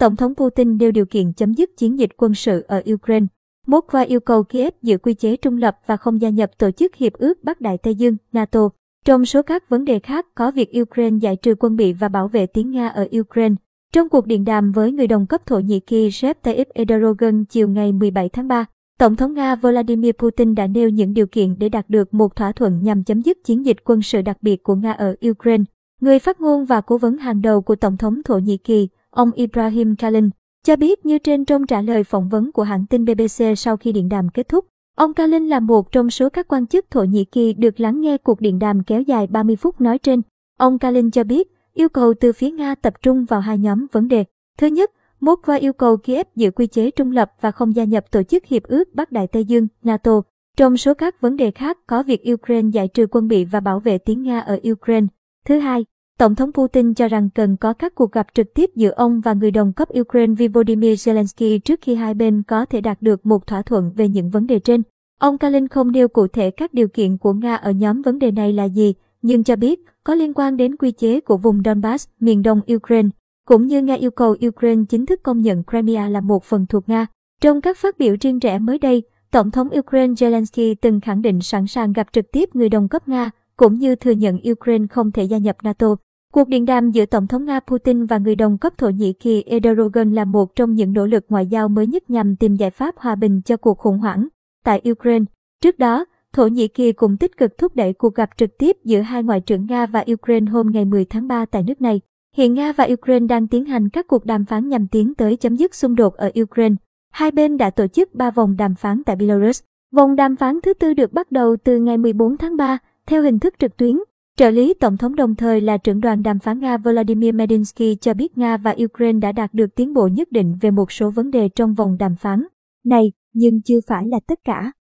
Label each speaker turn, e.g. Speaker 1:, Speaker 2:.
Speaker 1: Tổng thống Putin nêu điều kiện chấm dứt chiến dịch quân sự ở Ukraine. Moscow yêu cầu Kiev giữ quy chế trung lập và không gia nhập tổ chức Hiệp ước Bắc Đại Tây Dương, NATO. Trong số các vấn đề khác có việc Ukraine giải trừ quân bị và bảo vệ tiếng Nga ở Ukraine. Trong cuộc điện đàm với người đồng cấp Thổ Nhĩ Kỳ Recep Tayyip Erdogan chiều ngày 17 tháng 3, Tổng thống Nga Vladimir Putin đã nêu những điều kiện để đạt được một thỏa thuận nhằm chấm dứt chiến dịch quân sự đặc biệt của Nga ở Ukraine. Người phát ngôn và cố vấn hàng đầu của Tổng thống Thổ Nhĩ Kỳ, ông Ibrahim Kalin, cho biết như trên trong trả lời phỏng vấn của hãng tin BBC sau khi điện đàm kết thúc. Ông Kalin là một trong số các quan chức Thổ Nhĩ Kỳ được lắng nghe cuộc điện đàm kéo dài 30 phút nói trên. Ông Kalin cho biết, yêu cầu từ phía Nga tập trung vào hai nhóm vấn đề. Thứ nhất, Moscow yêu cầu Kiev giữ quy chế trung lập và không gia nhập tổ chức Hiệp ước Bắc Đại Tây Dương, NATO. Trong số các vấn đề khác có việc Ukraine giải trừ quân bị và bảo vệ tiếng Nga ở Ukraine. Thứ hai, Tổng thống Putin cho rằng cần có các cuộc gặp trực tiếp giữa ông và người đồng cấp Ukraine Volodymyr Zelensky trước khi hai bên có thể đạt được một thỏa thuận về những vấn đề trên. Ông Kalin không nêu cụ thể các điều kiện của Nga ở nhóm vấn đề này là gì, nhưng cho biết có liên quan đến quy chế của vùng Donbass, miền đông Ukraine, cũng như Nga yêu cầu Ukraine chính thức công nhận Crimea là một phần thuộc Nga. Trong các phát biểu riêng rẽ mới đây, Tổng thống Ukraine Zelensky từng khẳng định sẵn sàng gặp trực tiếp người đồng cấp Nga, cũng như thừa nhận Ukraine không thể gia nhập NATO. Cuộc điện đàm giữa Tổng thống Nga Putin và người đồng cấp Thổ Nhĩ Kỳ Erdogan là một trong những nỗ lực ngoại giao mới nhất nhằm tìm giải pháp hòa bình cho cuộc khủng hoảng tại Ukraine. Trước đó, Thổ Nhĩ Kỳ cũng tích cực thúc đẩy cuộc gặp trực tiếp giữa hai ngoại trưởng Nga và Ukraine hôm ngày 10 tháng 3 tại nước này. Hiện Nga và Ukraine đang tiến hành các cuộc đàm phán nhằm tiến tới chấm dứt xung đột ở Ukraine. Hai bên đã tổ chức 3 vòng đàm phán tại Belarus. Vòng đàm phán thứ tư được bắt đầu từ ngày 14 tháng 3 theo hình thức trực tuyến. Trợ lý Tổng thống đồng thời là trưởng đoàn đàm phán Nga Vladimir Medinsky cho biết Nga và Ukraine đã đạt được tiến bộ nhất định về một số vấn đề trong vòng đàm phán này, nhưng chưa phải là tất cả.